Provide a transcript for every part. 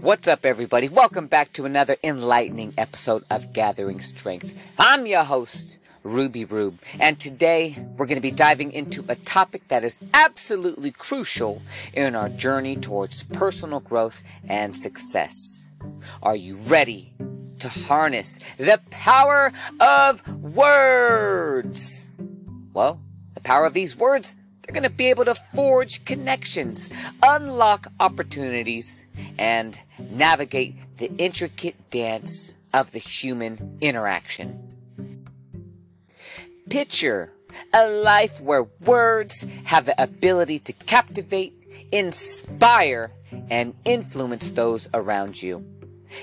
What's up, everybody? Welcome back to another enlightening episode of Gathering Strength. I'm your host, Ruby Rube, and today we're going to be diving into a topic that is absolutely crucial in our journey towards personal growth and success. Are you ready to harness the power of words? Well, the power of these words they're going to be able to forge connections, unlock opportunities, and navigate the intricate dance of the human interaction. Picture a life where words have the ability to captivate, inspire, and influence those around you.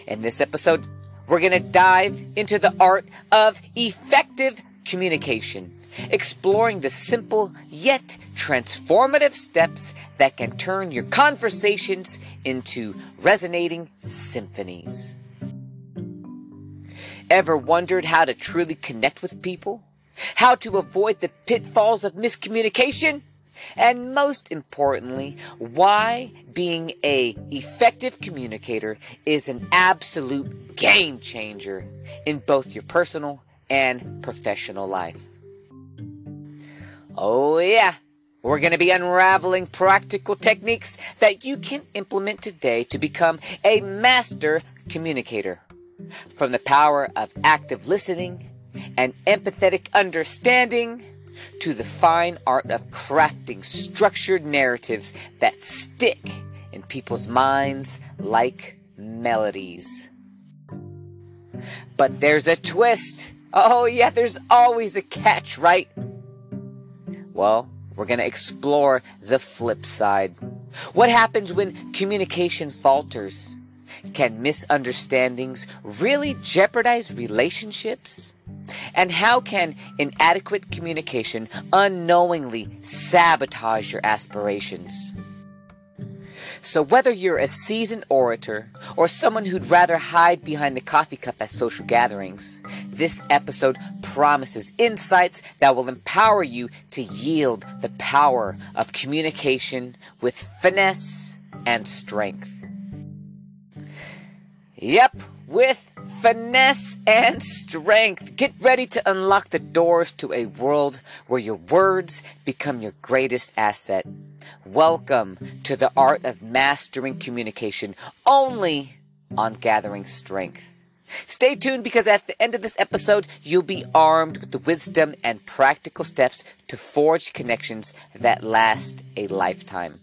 In this episode, we're going to dive into the art of effective communication exploring the simple yet transformative steps that can turn your conversations into resonating symphonies. Ever wondered how to truly connect with people? How to avoid the pitfalls of miscommunication? And most importantly, why being a effective communicator is an absolute game changer in both your personal and professional life. Oh, yeah. We're going to be unraveling practical techniques that you can implement today to become a master communicator. From the power of active listening and empathetic understanding to the fine art of crafting structured narratives that stick in people's minds like melodies. But there's a twist. Oh, yeah, there's always a catch, right? Well, we're going to explore the flip side. What happens when communication falters? Can misunderstandings really jeopardize relationships? And how can inadequate communication unknowingly sabotage your aspirations? So, whether you're a seasoned orator or someone who'd rather hide behind the coffee cup at social gatherings, this episode promises insights that will empower you to yield the power of communication with finesse and strength. Yep, with finesse and strength. Get ready to unlock the doors to a world where your words become your greatest asset. Welcome to the art of mastering communication only on Gathering Strength. Stay tuned because at the end of this episode, you'll be armed with the wisdom and practical steps to forge connections that last a lifetime.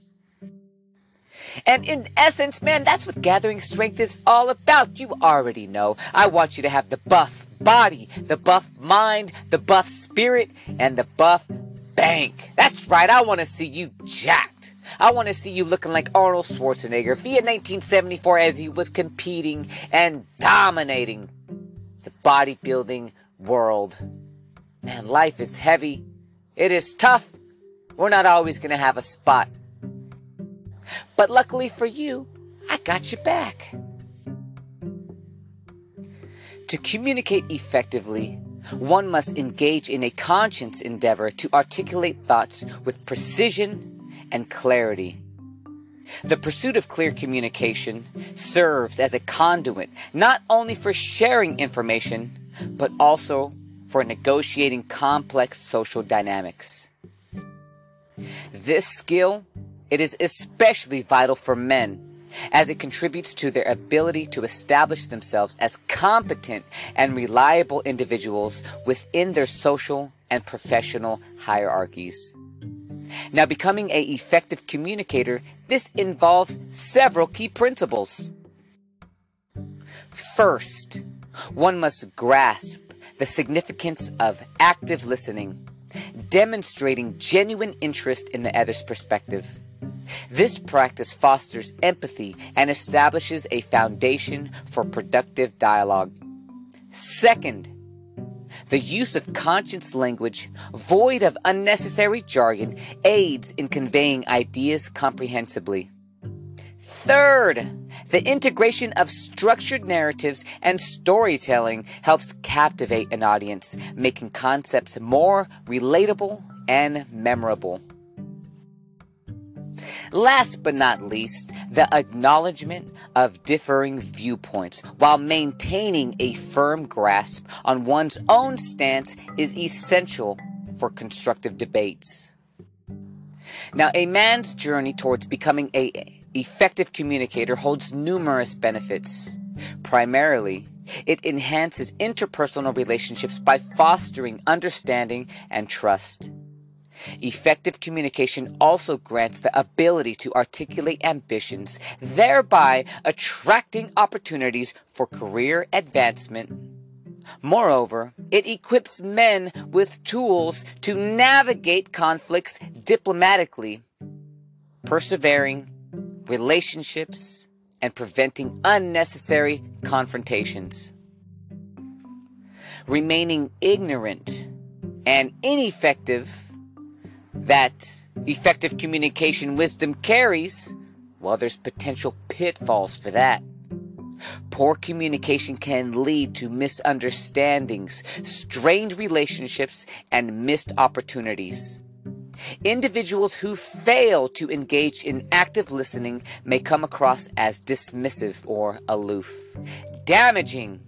And in essence, man, that's what gathering strength is all about. You already know. I want you to have the buff body, the buff mind, the buff spirit, and the buff bank. That's right. I want to see you jacked. I want to see you looking like Arnold Schwarzenegger via 1974 as he was competing and dominating the bodybuilding world. Man, life is heavy. It is tough. We're not always going to have a spot. But luckily for you, I got you back. To communicate effectively, one must engage in a conscious endeavor to articulate thoughts with precision and clarity. The pursuit of clear communication serves as a conduit not only for sharing information, but also for negotiating complex social dynamics. This skill, it is especially vital for men as it contributes to their ability to establish themselves as competent and reliable individuals within their social and professional hierarchies. Now, becoming a effective communicator, this involves several key principles. First, one must grasp the significance of active listening, demonstrating genuine interest in the other's perspective. This practice fosters empathy and establishes a foundation for productive dialogue. Second, the use of conscious language, void of unnecessary jargon, aids in conveying ideas comprehensibly. Third, the integration of structured narratives and storytelling helps captivate an audience, making concepts more relatable and memorable. Last but not least, the acknowledgement of differing viewpoints while maintaining a firm grasp on one's own stance is essential for constructive debates. Now, a man's journey towards becoming a effective communicator holds numerous benefits. Primarily, it enhances interpersonal relationships by fostering understanding and trust. Effective communication also grants the ability to articulate ambitions, thereby attracting opportunities for career advancement. Moreover, it equips men with tools to navigate conflicts diplomatically, persevering relationships, and preventing unnecessary confrontations. Remaining ignorant and ineffective that effective communication wisdom carries, well, there's potential pitfalls for that. Poor communication can lead to misunderstandings, strained relationships, and missed opportunities. Individuals who fail to engage in active listening may come across as dismissive or aloof, damaging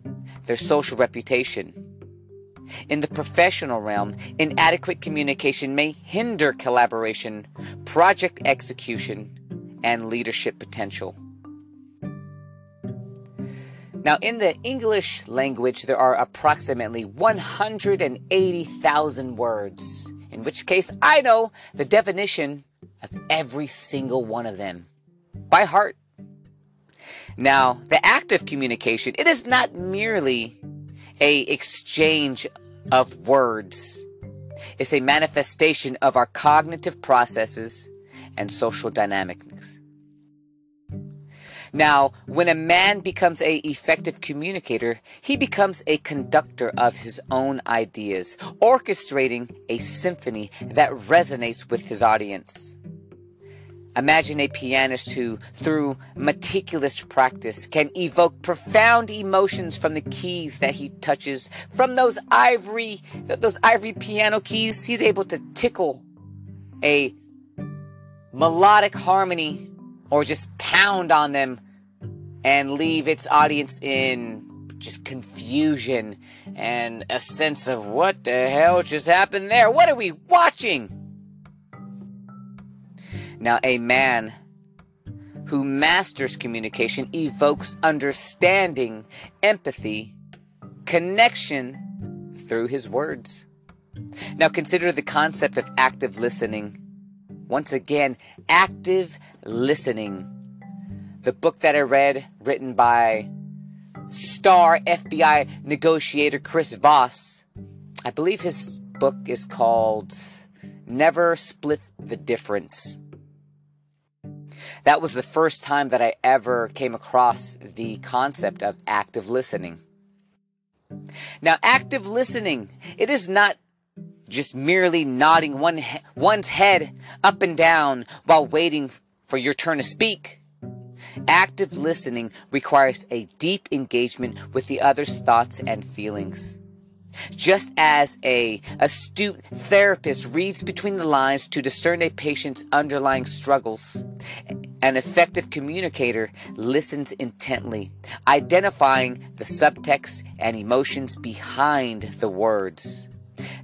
their social reputation. In the professional realm, inadequate communication may hinder collaboration, project execution, and leadership potential. Now, in the English language, there are approximately 180,000 words in which case I know the definition of every single one of them by heart. Now, the act of communication, it is not merely a exchange of words. It's a manifestation of our cognitive processes and social dynamics. Now, when a man becomes a effective communicator, he becomes a conductor of his own ideas, orchestrating a symphony that resonates with his audience. Imagine a pianist who, through meticulous practice, can evoke profound emotions from the keys that he touches. From those ivory, those ivory piano keys, he's able to tickle a melodic harmony or just pound on them and leave its audience in just confusion and a sense of what the hell just happened there? What are we watching? Now, a man who masters communication evokes understanding, empathy, connection through his words. Now, consider the concept of active listening. Once again, active listening the book that I read, written by star FBI negotiator Chris Voss, I believe his book is called Never Split the Difference. That was the first time that I ever came across the concept of active listening. Now, active listening, it is not just merely nodding one one's head up and down while waiting for your turn to speak. Active listening requires a deep engagement with the other's thoughts and feelings. Just as a astute therapist reads between the lines to discern a patient's underlying struggles, an effective communicator listens intently, identifying the subtext and emotions behind the words.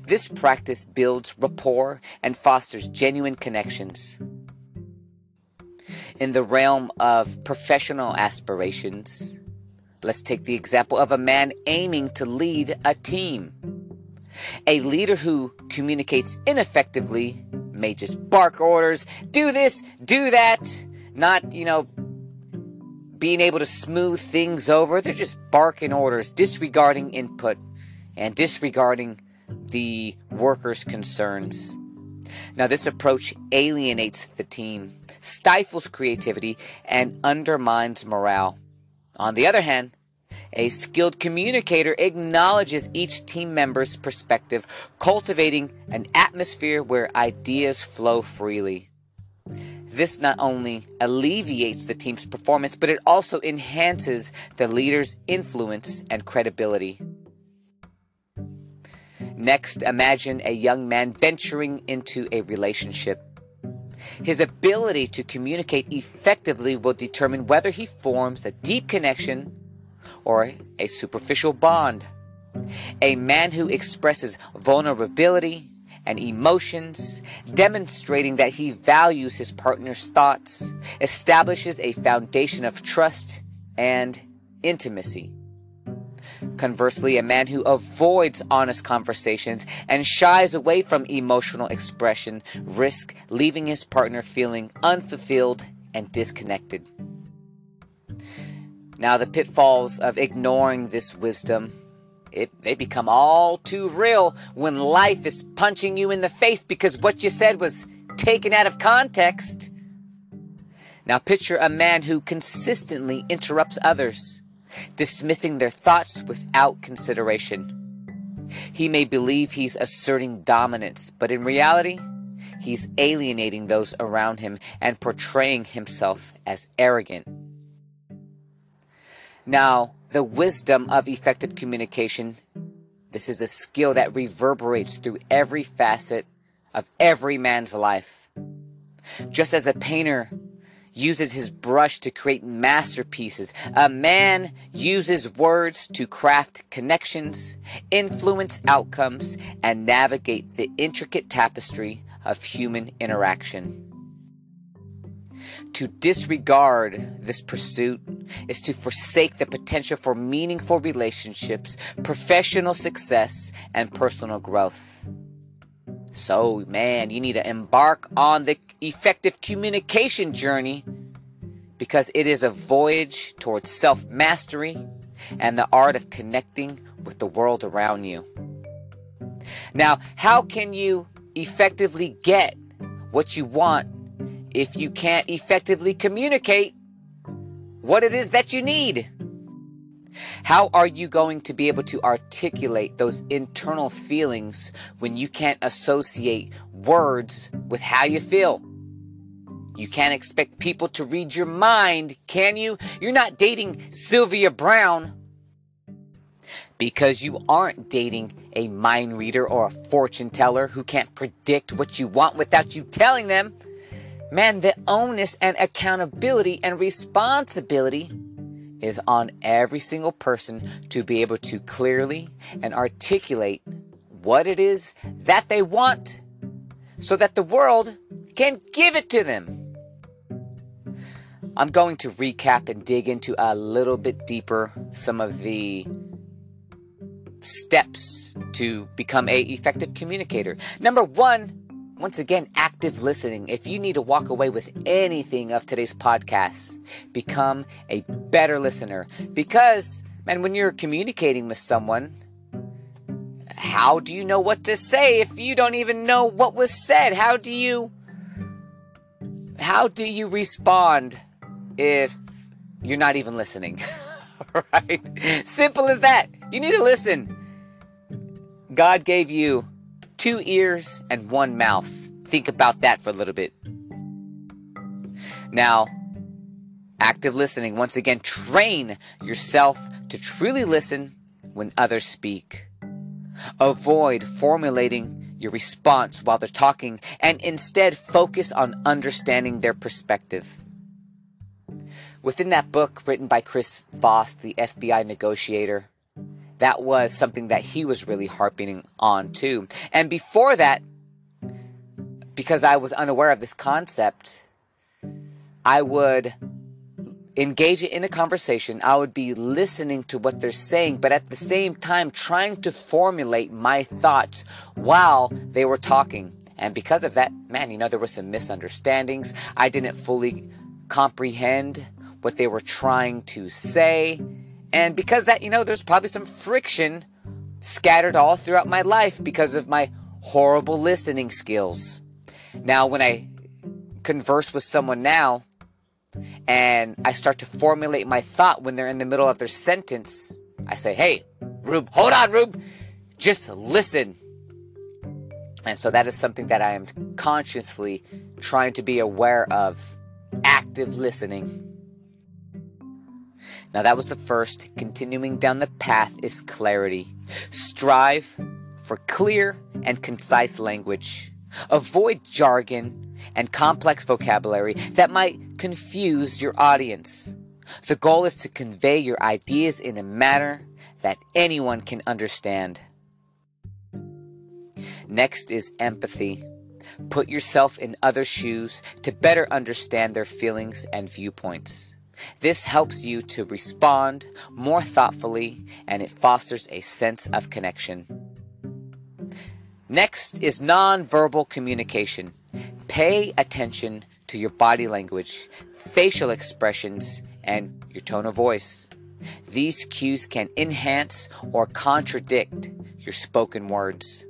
This practice builds rapport and fosters genuine connections in the realm of professional aspirations. Let's take the example of a man aiming to lead a team. A leader who communicates ineffectively may just bark orders, do this, do that, not, you know, being able to smooth things over. They're just barking orders, disregarding input and disregarding the workers' concerns. Now, this approach alienates the team, stifles creativity, and undermines morale. On the other hand, a skilled communicator acknowledges each team member's perspective, cultivating an atmosphere where ideas flow freely. This not only alleviates the team's performance, but it also enhances the leader's influence and credibility. Next, imagine a young man venturing into a relationship. His ability to communicate effectively will determine whether he forms a deep connection or a superficial bond. A man who expresses vulnerability and emotions, demonstrating that he values his partner's thoughts, establishes a foundation of trust and intimacy. Conversely, a man who avoids honest conversations and shies away from emotional expression risks leaving his partner feeling unfulfilled and disconnected. Now, the pitfalls of ignoring this wisdom, it, they become all too real when life is punching you in the face because what you said was taken out of context. Now, picture a man who consistently interrupts others dismissing their thoughts without consideration. He may believe he's asserting dominance, but in reality, he's alienating those around him and portraying himself as arrogant. Now, the wisdom of effective communication, this is a skill that reverberates through every facet of every man's life. Just as a painter uses his brush to create masterpieces. A man uses words to craft connections, influence outcomes, and navigate the intricate tapestry of human interaction. To disregard this pursuit is to forsake the potential for meaningful relationships, professional success, and personal growth. So, man, you need to embark on the effective communication journey because it is a voyage towards self mastery and the art of connecting with the world around you. Now, how can you effectively get what you want if you can't effectively communicate what it is that you need? How are you going to be able to articulate those internal feelings when you can't associate words with how you feel? You can't expect people to read your mind, can you? You're not dating Sylvia Browne because you aren't dating a mind reader or a fortune teller who can't predict what you want without you telling them. Man, the onus and accountability and responsibility is on every single person to be able to clearly and articulate what it is that they want so that the world can give it to them. I'm going to recap and dig into a little bit deeper some of the steps to become a effective communicator. Number 1, once again, active listening. If you need to walk away with anything of today's podcast, become a better listener. Because, man, when you're communicating with someone, how do you know what to say if you don't even know what was said? How do you how do you respond if you're not even listening? right? Simple as that. You need to listen. God gave you two ears and one mouth. Think about that for a little bit. Now, active listening. Once again, train yourself to truly listen when others speak. Avoid formulating your response while they're talking and instead focus on understanding their perspective. Within that book written by Chris Voss, the FBI negotiator, that was something that he was really harping on too. And before that, because I was unaware of this concept, I would engage in a conversation. I would be listening to what they're saying, but at the same time trying to formulate my thoughts while they were talking. And because of that, man, you know, there were some misunderstandings. I didn't fully comprehend what they were trying to say. And because that, you know, there's probably some friction scattered all throughout my life because of my horrible listening skills. Now, when I converse with someone now and I start to formulate my thought when they're in the middle of their sentence, I say, hey, Rube, hold on, Rube, just listen. And so that is something that I am consciously trying to be aware of active listening. Now, that was the first. Continuing down the path is clarity. Strive for clear and concise language. Avoid jargon and complex vocabulary that might confuse your audience. The goal is to convey your ideas in a manner that anyone can understand. Next is empathy. Put yourself in other shoes to better understand their feelings and viewpoints. This helps you to respond more thoughtfully and it fosters a sense of connection. Next is nonverbal communication. Pay attention to your body language, facial expressions, and your tone of voice. These cues can enhance or contradict your spoken words.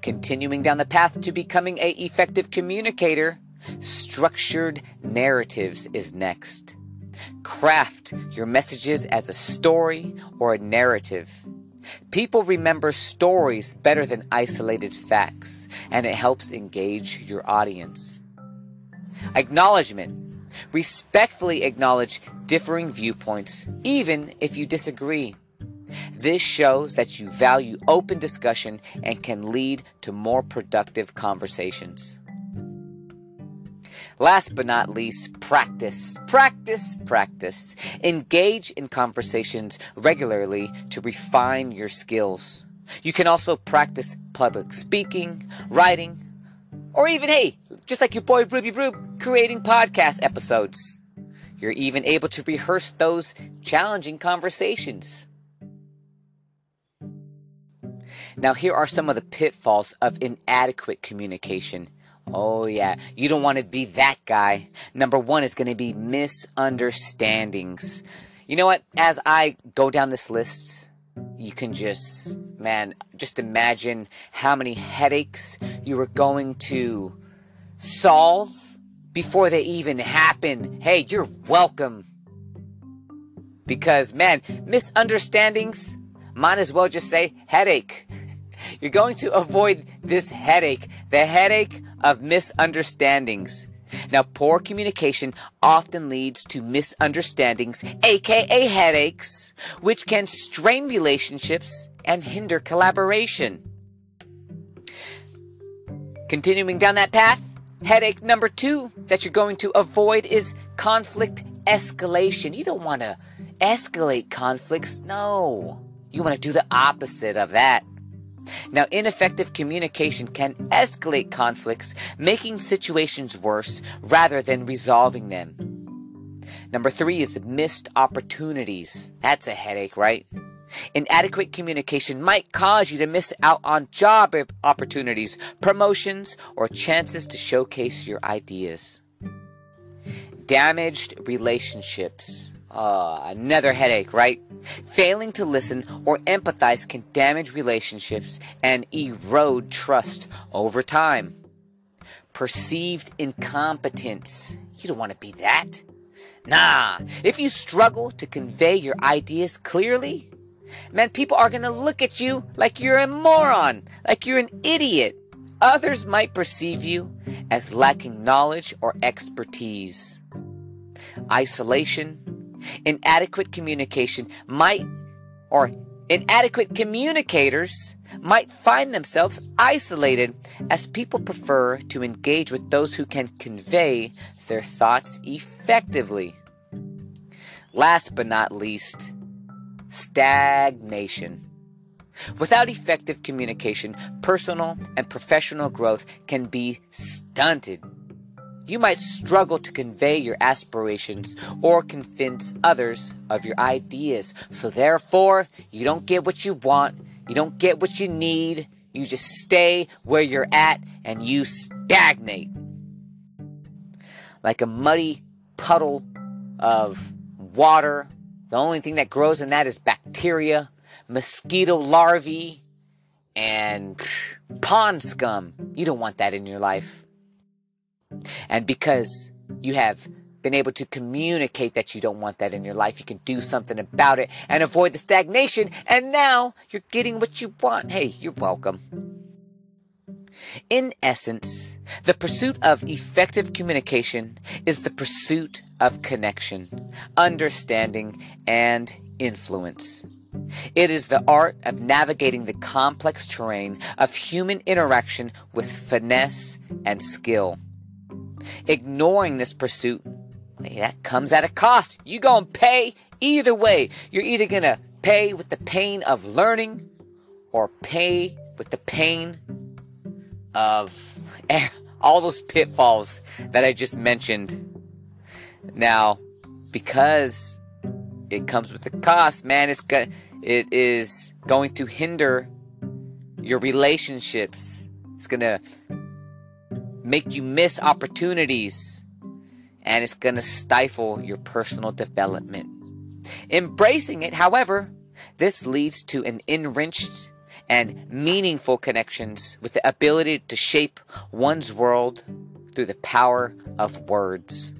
Continuing down the path to becoming a effective communicator, structured narratives is next. Craft your messages as a story or a narrative. People remember stories better than isolated facts, and it helps engage your audience. Acknowledgement. Respectfully acknowledge differing viewpoints, even if you disagree. This shows that you value open discussion and can lead to more productive conversations. Last but not least, practice. Practice, practice. Engage in conversations regularly to refine your skills. You can also practice public speaking, writing, or even, hey, just like your boy Ruby Rube, creating podcast episodes. You're even able to rehearse those challenging conversations. Now, here are some of the pitfalls of inadequate communication. Oh, yeah, you don't want to be that guy. Number one is going to be misunderstandings. You know what? As I go down this list, you can just, man, just imagine how many headaches you were going to solve before they even happen. Hey, you're welcome. Because, man, misunderstandings, might as well just say headache. You're going to avoid this headache, the headache of misunderstandings. Now, poor communication often leads to misunderstandings, aka headaches, which can strain relationships and hinder collaboration. Continuing down that path, headache number two that you're going to avoid is conflict escalation. You don't want to escalate conflicts, no. You want to do the opposite of that. Now, ineffective communication can escalate conflicts, making situations worse rather than resolving them. Number three is missed opportunities. That's a headache, right? Inadequate communication might cause you to miss out on job opportunities, promotions, or chances to showcase your ideas. Damaged relationships. Uh, another headache, right? Failing to listen or empathize can damage relationships and erode trust over time. Perceived incompetence. You don't want to be that. Nah, if you struggle to convey your ideas clearly, man, people are going to look at you like you're a moron, like you're an idiot. Others might perceive you as lacking knowledge or expertise. Isolation, inadequate communication might, or inadequate communicators might find themselves isolated as people prefer to engage with those who can convey their thoughts effectively. Last but not least, stagnation. Without effective communication, personal and professional growth can be stunted you might struggle to convey your aspirations or convince others of your ideas. So, therefore, you don't get what you want, you don't get what you need, you just stay where you're at and you stagnate. Like a muddy puddle of water, the only thing that grows in that is bacteria, mosquito larvae, and pond scum. You don't want that in your life. And because you have been able to communicate that you don't want that in your life, you can do something about it and avoid the stagnation. And now you're getting what you want. Hey, you're welcome. In essence, the pursuit of effective communication is the pursuit of connection, understanding, and influence. It is the art of navigating the complex terrain of human interaction with finesse and skill. Ignoring this pursuit, that comes at a cost. You gonna pay either way. You're either gonna pay with the pain of learning or pay with the pain of all those pitfalls that I just mentioned. Now, because it comes with a cost, man, it's go- it is going to hinder your relationships. It's going to make you miss opportunities and it's going to stifle your personal development. Embracing it, however, this leads to an enriched and meaningful connections with the ability to shape one's world through the power of words.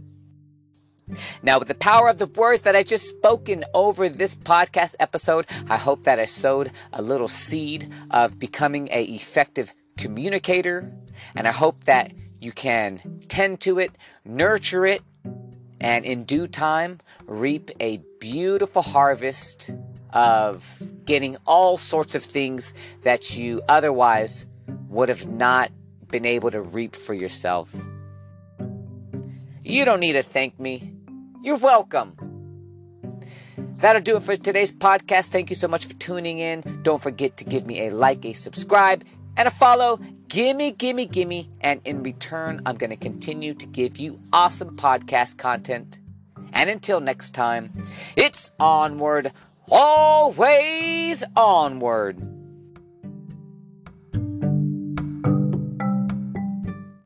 Now, with the power of the words that I just spoken over this podcast episode, I hope that I sowed a little seed of becoming a effective communicator, and I hope that you can tend to it, nurture it, and in due time reap a beautiful harvest of getting all sorts of things that you otherwise would have not been able to reap for yourself. You don't need to thank me. You're welcome. That'll do it for today's podcast. Thank you so much for tuning in. Don't forget to give me a like, a subscribe, and a follow. Gimme, gimme, gimme. And in return, I'm going to continue to give you awesome podcast content. And until next time, it's onward always onward.